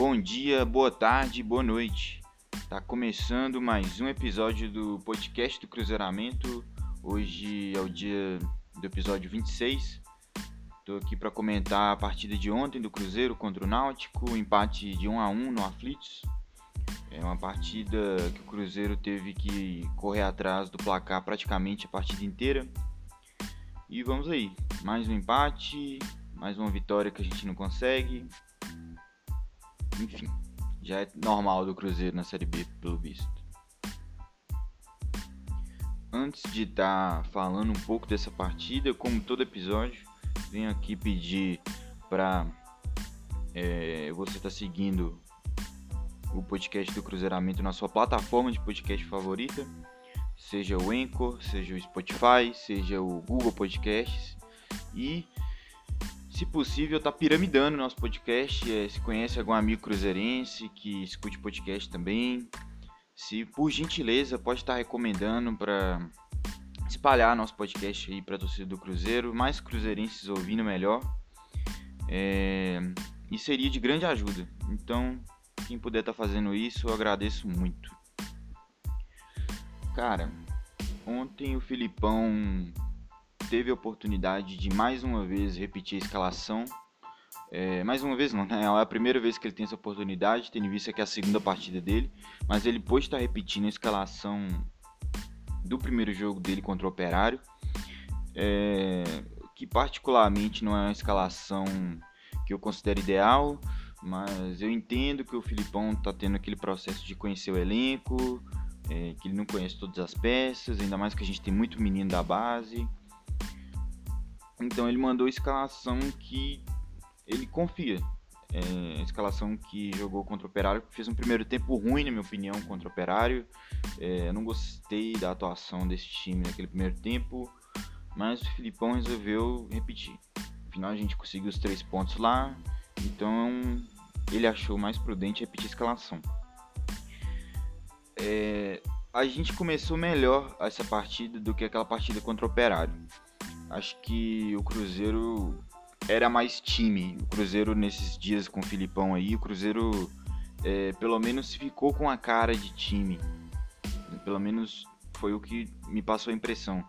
Bom dia, boa tarde, boa noite. Tá começando mais um episódio do podcast do Cruzeiramento. Hoje é o dia do episódio 26. Tô aqui para comentar a partida de ontem do Cruzeiro contra o Náutico, empate de 1 a 1 no Aflitos. É uma partida que o Cruzeiro teve que correr atrás do placar praticamente a partida inteira. E vamos aí, mais um empate, mais uma vitória que a gente não consegue. Enfim, já é normal do Cruzeiro na Série B, pelo visto. Antes de estar tá falando um pouco dessa partida, como todo episódio, venho aqui pedir para é, você estar tá seguindo o podcast do Cruzeiramento na sua plataforma de podcast favorita, seja o Anchor, seja o Spotify, seja o Google Podcasts e se possível, tá piramidando nosso podcast. É, se conhece algum amigo cruzeirense que escute podcast também, se por gentileza pode estar recomendando para espalhar nosso podcast aí para torcida do Cruzeiro, mais cruzeirenses ouvindo melhor. É, e seria de grande ajuda. Então, quem puder estar tá fazendo isso, eu agradeço muito. Cara, ontem o Filipão teve a oportunidade de mais uma vez repetir a escalação. É, mais uma vez não, né? É a primeira vez que ele tem essa oportunidade, tendo visto que é a segunda partida dele, mas ele pôde estar repetindo a escalação do primeiro jogo dele contra o Operário, é, que particularmente não é uma escalação que eu considero ideal, mas eu entendo que o Filipão está tendo aquele processo de conhecer o elenco, é, que ele não conhece todas as peças, ainda mais que a gente tem muito menino da base. Então ele mandou a escalação que ele confia. É, a escalação que jogou contra o Operário, fez um primeiro tempo ruim, na minha opinião, contra o Operário. É, eu não gostei da atuação desse time naquele primeiro tempo, mas o Filipão resolveu repetir. Afinal, a gente conseguiu os três pontos lá, então ele achou mais prudente repetir a escalação. É, a gente começou melhor essa partida do que aquela partida contra o Operário acho que o Cruzeiro era mais time. O Cruzeiro nesses dias com o Filipão aí, o Cruzeiro é, pelo menos ficou com a cara de time. Pelo menos foi o que me passou a impressão.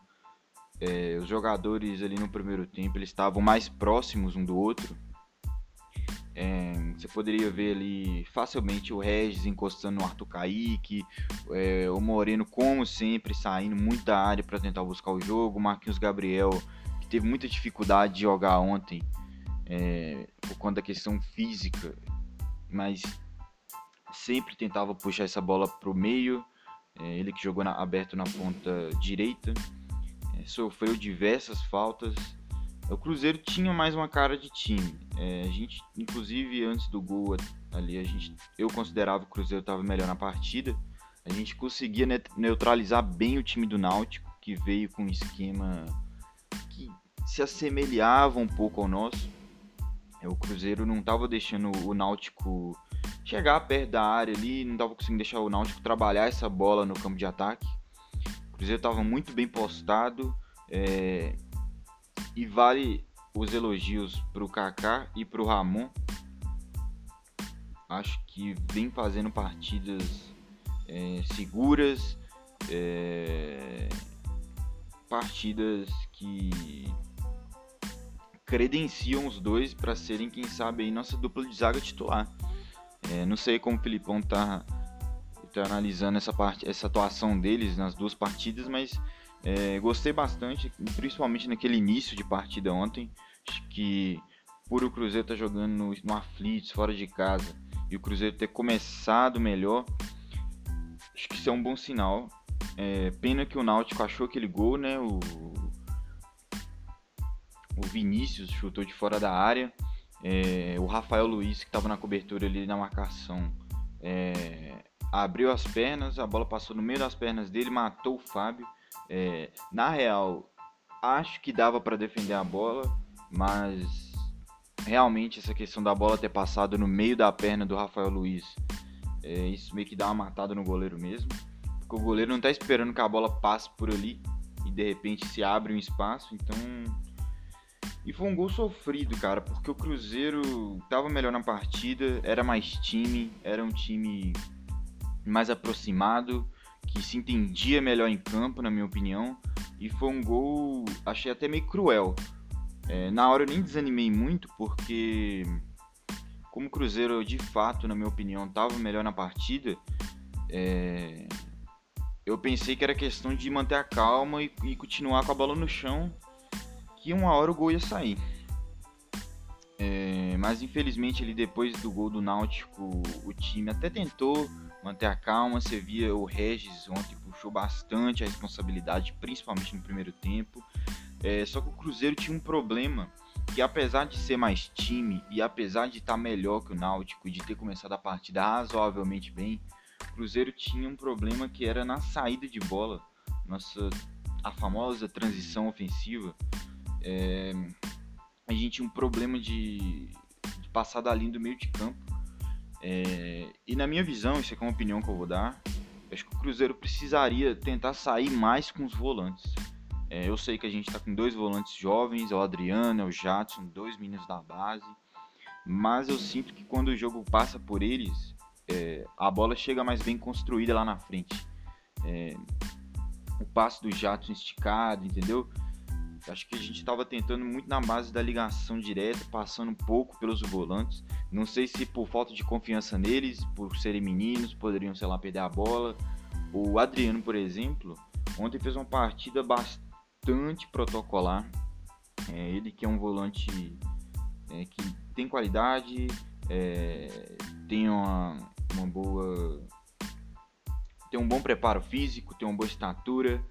É, os jogadores ali no primeiro tempo eles estavam mais próximos um do outro. É, você poderia ver ali facilmente o Regis encostando no Arthur Kaique, é, o Moreno, como sempre, saindo muito da área para tentar buscar o jogo, o Marquinhos Gabriel, que teve muita dificuldade de jogar ontem é, por conta da questão física, mas sempre tentava puxar essa bola para o meio, é, ele que jogou na, aberto na ponta direita, é, sofreu diversas faltas o Cruzeiro tinha mais uma cara de time. É, a gente, inclusive, antes do gol ali, a gente, eu considerava que o Cruzeiro estava melhor na partida. A gente conseguia neutralizar bem o time do Náutico, que veio com um esquema que se assemelhava um pouco ao nosso. É, o Cruzeiro não estava deixando o Náutico chegar perto da área ali, não estava conseguindo deixar o Náutico trabalhar essa bola no campo de ataque. O Cruzeiro estava muito bem postado. É, e vale os elogios para o Kaká e para o Ramon. Acho que vem fazendo partidas é, seguras, é, partidas que credenciam os dois para serem, quem sabe, aí nossa dupla de zaga titular. É, não sei como o Filipão tá, tá analisando essa, parte, essa atuação deles nas duas partidas, mas é, gostei bastante, principalmente naquele início de partida ontem. Acho que por o Cruzeiro estar tá jogando no, no Aflitos, fora de casa, e o Cruzeiro ter começado melhor, acho que isso é um bom sinal. É, pena que o Náutico achou aquele gol, né? O, o Vinícius chutou de fora da área. É, o Rafael Luiz, que estava na cobertura ali na marcação, é, abriu as pernas, a bola passou no meio das pernas dele, matou o Fábio. É, na real, acho que dava para defender a bola, mas realmente essa questão da bola ter passado no meio da perna do Rafael Luiz, é, isso meio que dá uma matada no goleiro mesmo. Porque o goleiro não tá esperando que a bola passe por ali e de repente se abre um espaço, então E foi um gol sofrido, cara, porque o Cruzeiro tava melhor na partida, era mais time, era um time mais aproximado, que se entendia melhor em campo, na minha opinião. E foi um gol, achei até meio cruel. É, na hora eu nem desanimei muito, porque como o Cruzeiro de fato, na minha opinião, estava melhor na partida, é, eu pensei que era questão de manter a calma e, e continuar com a bola no chão que uma hora o gol ia sair. É, mas infelizmente ali depois do gol do Náutico, o time até tentou manter a calma. Você via o Regis ontem puxou bastante a responsabilidade, principalmente no primeiro tempo. É, só que o Cruzeiro tinha um problema que apesar de ser mais time e apesar de estar melhor que o Náutico e de ter começado a partida razoavelmente bem, o Cruzeiro tinha um problema que era na saída de bola, nossa a famosa transição ofensiva é, a gente tinha um problema de, de, passar da linha do meio de campo. É, e na minha visão, isso é uma opinião que eu vou dar, acho que o Cruzeiro precisaria tentar sair mais com os volantes. É, eu sei que a gente está com dois volantes jovens, é o Adriano, é o Jadson, dois meninos da base, mas eu sinto que quando o jogo passa por eles, é, a bola chega mais bem construída lá na frente. É, o passe do Jadson esticado, entendeu? Acho que a gente estava tentando muito na base da ligação direta, passando um pouco pelos volantes. Não sei se por falta de confiança neles, por serem meninos, poderiam, sei lá, perder a bola. O Adriano, por exemplo, ontem fez uma partida bastante protocolar. É, ele que é um volante é, que tem qualidade, é, tem uma, uma boa. tem um bom preparo físico, tem uma boa estatura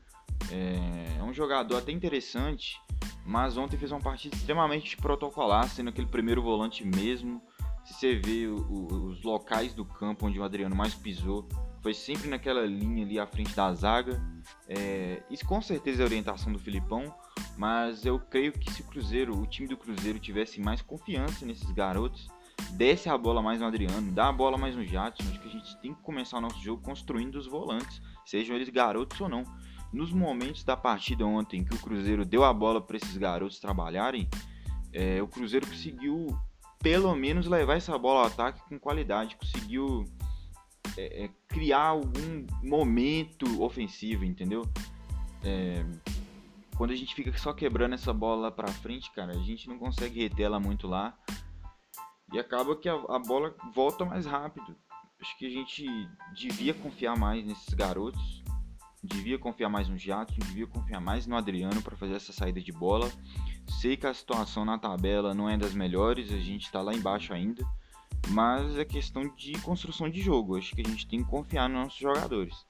é, é um jogador até interessante, mas ontem fez uma partida extremamente protocolar, sendo aquele primeiro volante mesmo. Se você vê o, o, os locais do campo onde o Adriano mais pisou, foi sempre naquela linha ali à frente da zaga. É, isso com certeza é a orientação do Filipão, mas eu creio que se o Cruzeiro, o time do Cruzeiro tivesse mais confiança nesses garotos, desse a bola mais no Adriano, dá a bola mais no Jadson, acho que a gente tem que começar o nosso jogo construindo os volantes, sejam eles garotos ou não. Nos momentos da partida ontem que o Cruzeiro deu a bola para esses garotos trabalharem, é, o Cruzeiro conseguiu pelo menos levar essa bola ao ataque com qualidade, conseguiu é, é, criar algum momento ofensivo, entendeu? É, quando a gente fica só quebrando essa bola lá pra frente, cara, a gente não consegue reter ela muito lá. E acaba que a, a bola volta mais rápido. Acho que a gente devia confiar mais nesses garotos devia confiar mais no Jadson, devia confiar mais no Adriano para fazer essa saída de bola. Sei que a situação na tabela não é das melhores, a gente está lá embaixo ainda, mas é questão de construção de jogo. Acho que a gente tem que confiar nos nossos jogadores.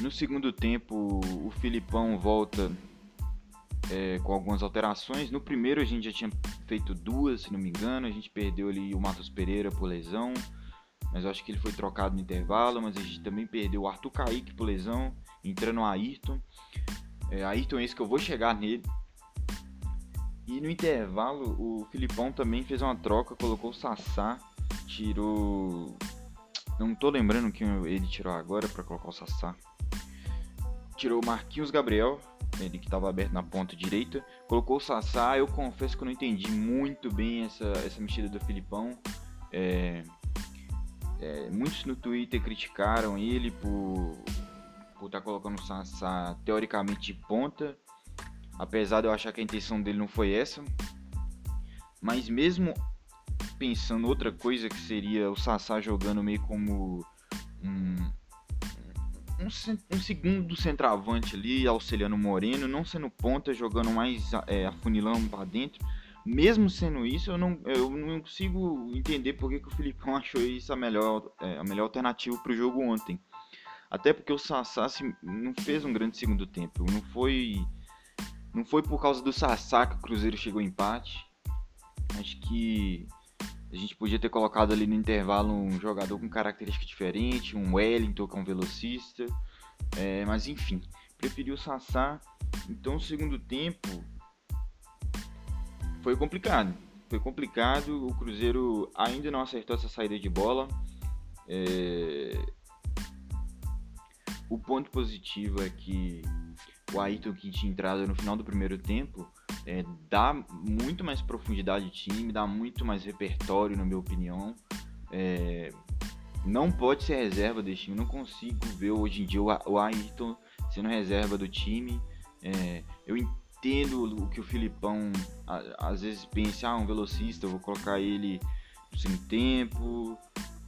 No segundo tempo, o Filipão volta é, com algumas alterações. No primeiro, a gente já tinha feito duas, se não me engano. A gente perdeu ali o Matos Pereira por lesão mas eu acho que ele foi trocado no intervalo, mas a gente também perdeu o Arthur Kaique por lesão, entrando o Ayrton. É, Ayrton é esse que eu vou chegar nele. E no intervalo, o Filipão também fez uma troca, colocou o Sassá, tirou... Não tô lembrando quem ele tirou agora para colocar o Sassá. Tirou o Marquinhos Gabriel, ele que estava aberto na ponta direita. Colocou o Sassá, eu confesso que eu não entendi muito bem essa, essa mexida do Filipão. É, é, muitos no Twitter criticaram ele por por estar tá colocando o Sassá teoricamente de ponta, apesar de eu achar que a intenção dele não foi essa. Mas mesmo pensando outra coisa que seria o Sassá jogando meio como um, um, um segundo centroavante ali, auxiliando o Moreno, não sendo ponta, jogando mais é, afunilando para dentro mesmo sendo isso, eu não, eu não consigo entender por que, que o Filipão achou isso a melhor, é, a melhor alternativa para o jogo ontem. Até porque o Sassá não fez um grande segundo tempo. Não foi, não foi por causa do Sassá que o Cruzeiro chegou ao empate. Acho que a gente podia ter colocado ali no intervalo um jogador com característica diferente, um Wellington que é um velocista. É, mas enfim, preferi o Sassá. Então, o segundo tempo, foi complicado. Foi complicado. O Cruzeiro ainda não acertou essa saída de bola. É... O ponto positivo é que o Ayrton que tinha entrado no final do primeiro tempo é, dá muito mais profundidade de time, dá muito mais repertório, na minha opinião. É, não pode ser reserva desse time, não consigo ver hoje em dia o Ayrton sendo reserva do time. É, eu entendo o que o Filipão às vezes pensa, ah, um velocista, vou colocar ele sem tempo,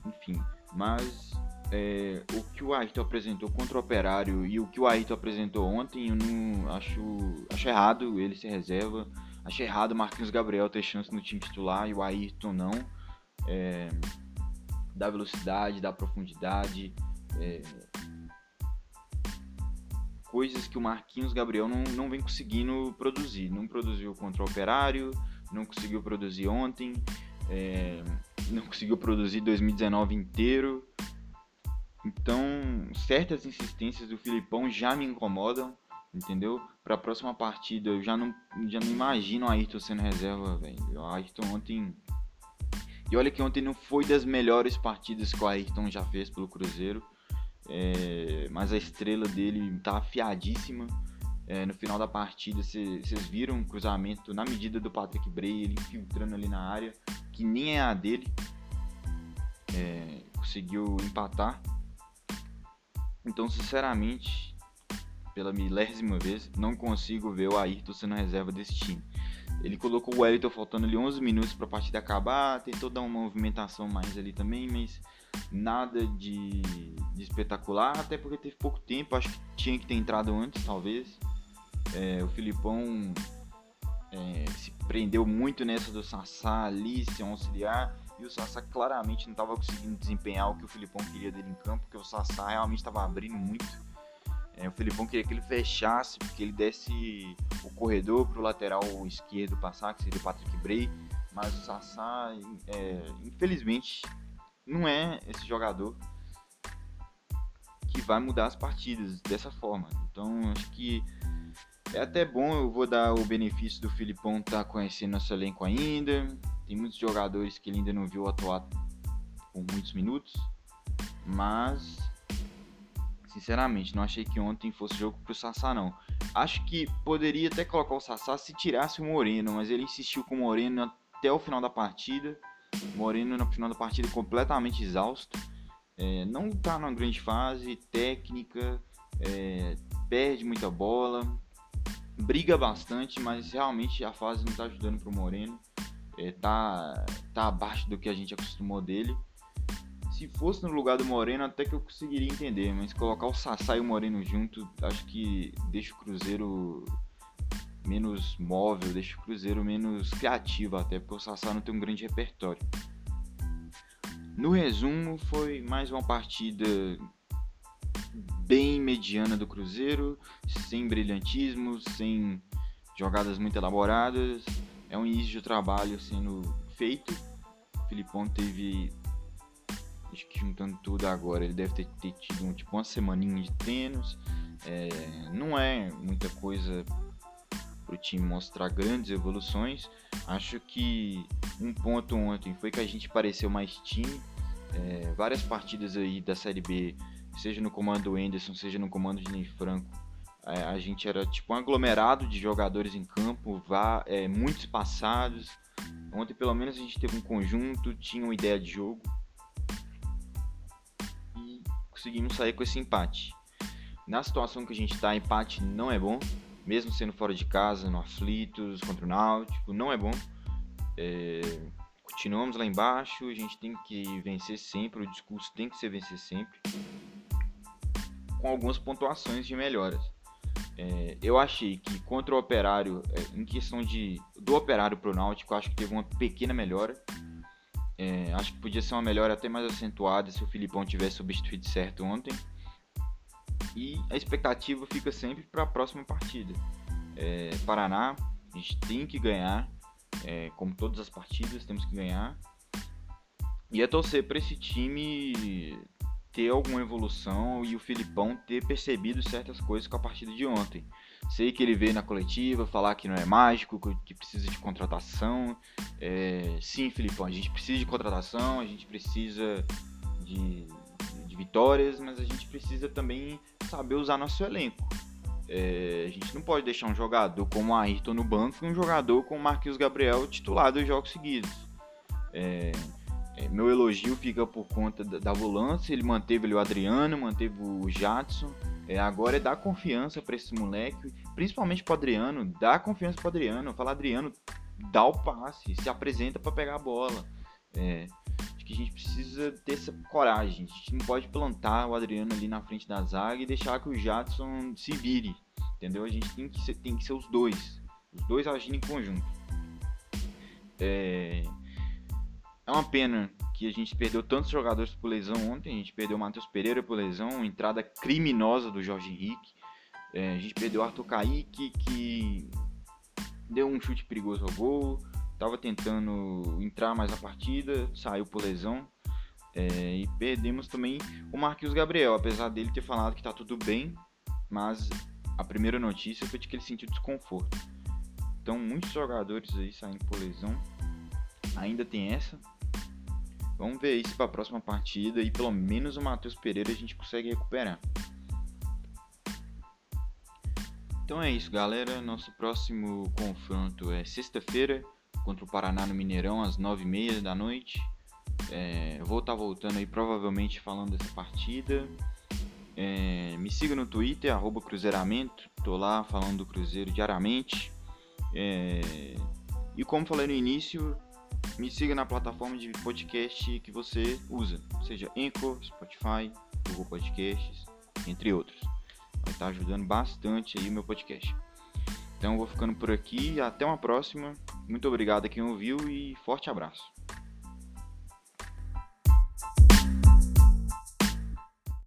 enfim. Mas é, o que o Ayrton apresentou contra o Operário e o que o Ayrton apresentou ontem, eu não acho, acho errado ele ser reserva. Acho errado o Marquinhos Gabriel ter chance no time titular e o Ayrton não. É, da velocidade, da profundidade. É, coisas que o Marquinhos Gabriel não, não vem conseguindo produzir. Não produziu contra o Operário, não conseguiu produzir ontem, é, não conseguiu produzir 2019 inteiro. Então, certas insistências do Filipão já me incomodam, entendeu? Para a próxima partida, eu já não, já não imagino o Ayrton sendo reserva, velho. O Ayrton ontem. E olha que ontem não foi das melhores partidas que o Ayrton já fez pelo Cruzeiro. É, mas a estrela dele tá afiadíssima. É, no final da partida, vocês viram um cruzamento na medida do Patrick Bray, ele infiltrando ali na área, que nem é a dele. É, conseguiu empatar. Então, sinceramente, pela milésima vez, não consigo ver o Ayrton sendo reserva desse time. Ele colocou o Wellington faltando ali 11 minutos para a partida acabar, tentou dar uma movimentação mais ali também, mas nada de, de, espetacular, até porque teve pouco tempo, acho que tinha que ter entrado antes, talvez. É, o Filipão é, se prendeu muito nessa do Sassá ali, se auxiliar, e o Sassá claramente não estava conseguindo desempenhar o que o Filipão queria dele em campo, porque o Sassá realmente estava abrindo muito. É, o Filipão queria que ele fechasse, que ele desse o corredor para o lateral esquerdo passar, que seria o Patrick Bray, mas o Sassá, é, infelizmente, não é esse jogador que vai mudar as partidas dessa forma. Então, acho que é até bom, eu vou dar o benefício do Filipão estar tá conhecendo nosso elenco ainda, tem muitos jogadores que ele ainda não viu atuar por muitos minutos, mas sinceramente não achei que ontem fosse jogo pro Sassá não. Acho que poderia até colocar o Sassá se tirasse o Moreno, mas ele insistiu com o Moreno até o final da partida. Moreno no final da partida completamente exausto. É, não está numa grande fase técnica, é, perde muita bola, briga bastante, mas realmente a fase não está ajudando para o Moreno é, tá, tá abaixo do que a gente acostumou dele. Se fosse no lugar do Moreno, até que eu conseguiria entender, mas colocar o Sassá e o Moreno junto, acho que deixa o Cruzeiro menos móvel, deixa o Cruzeiro menos criativo, até porque o Sassá não tem um grande repertório. No resumo, foi mais uma partida bem mediana do Cruzeiro, sem brilhantismo, sem jogadas muito elaboradas, é um início de trabalho sendo feito. O Filipão teve, acho que juntando tudo agora, ele deve ter, ter tido um, tipo uma semaninha de treinos. É, não é muita coisa para o time mostrar grandes evoluções. Acho que um ponto ontem foi que a gente pareceu mais time. É, várias partidas aí da Série B, seja no comando do Anderson, seja no comando de Ney Franco, é, a gente era tipo um aglomerado de jogadores em campo, vá, é, muito espaçados. Ontem, pelo menos, a gente teve um conjunto, tinha uma ideia de jogo conseguimos sair com esse empate. Na situação que a gente está, empate não é bom, mesmo sendo fora de casa, no aflitos, contra o Náutico, não é bom. É, continuamos lá embaixo, a gente tem que vencer sempre, o discurso tem que ser vencer sempre, com algumas pontuações de melhoras. É, eu achei que contra o Operário, é, em questão de do Operário pro Náutico, acho que teve uma pequena melhora. É, acho que podia ser uma melhora até mais acentuada se o Filipão tivesse substituído certo ontem. E a expectativa fica sempre para a próxima partida. É, Paraná, a gente tem que ganhar, é, como todas as partidas, temos que ganhar. E é torcer para esse time ter alguma evolução e o Filipão ter percebido certas coisas com a partida de ontem. Sei que ele veio na coletiva falar que não é mágico, que precisa de contratação. É, sim, Filipão, a gente precisa de contratação, a gente precisa de, de vitórias, mas a gente precisa também saber usar nosso elenco. É, a gente não pode deixar um jogador como o Ayrton no banco e um jogador como o Marquinhos Gabriel titular dos jogos seguidos. É, é, meu elogio fica por conta da, da volância, ele manteve o Adriano, manteve o Jadson. É, agora é dar confiança para esse moleque, principalmente para Adriano, dá confiança para Adriano. Fala, Adriano, dá o passe, se apresenta para pegar a bola. É, acho que a gente precisa ter essa coragem. A gente não pode plantar o Adriano ali na frente da zaga e deixar que o Jadson se vire. Entendeu? A gente tem que ser, tem que ser os dois. Os dois agindo em conjunto. É, é uma pena que a gente perdeu tantos jogadores por lesão ontem. A gente perdeu o Matheus Pereira por lesão, entrada criminosa do Jorge Henrique. É, a gente perdeu o Arthur Kaique, que deu um chute perigoso ao gol. Tava tentando entrar mais na partida, saiu por lesão. É, e perdemos também o Marquinhos Gabriel, apesar dele ter falado que tá tudo bem, mas a primeira notícia foi de que ele sentiu desconforto. Então, muitos jogadores aí saindo por lesão. Ainda tem essa, Vamos ver se para a próxima partida e pelo menos o Matheus Pereira a gente consegue recuperar. Então é isso, galera. Nosso próximo confronto é sexta-feira contra o Paraná no Mineirão às 9h30 da noite. É, vou estar tá voltando aí provavelmente falando dessa partida. É, me siga no Twitter, Cruzeiramento. Tô lá falando do Cruzeiro diariamente. É, e como falei no início, me siga na plataforma de podcast que você usa, seja Anchor, Spotify, Google Podcasts, entre outros. Estar ajudando bastante aí o meu podcast. Então vou ficando por aqui, até uma próxima. Muito obrigado a quem ouviu e forte abraço.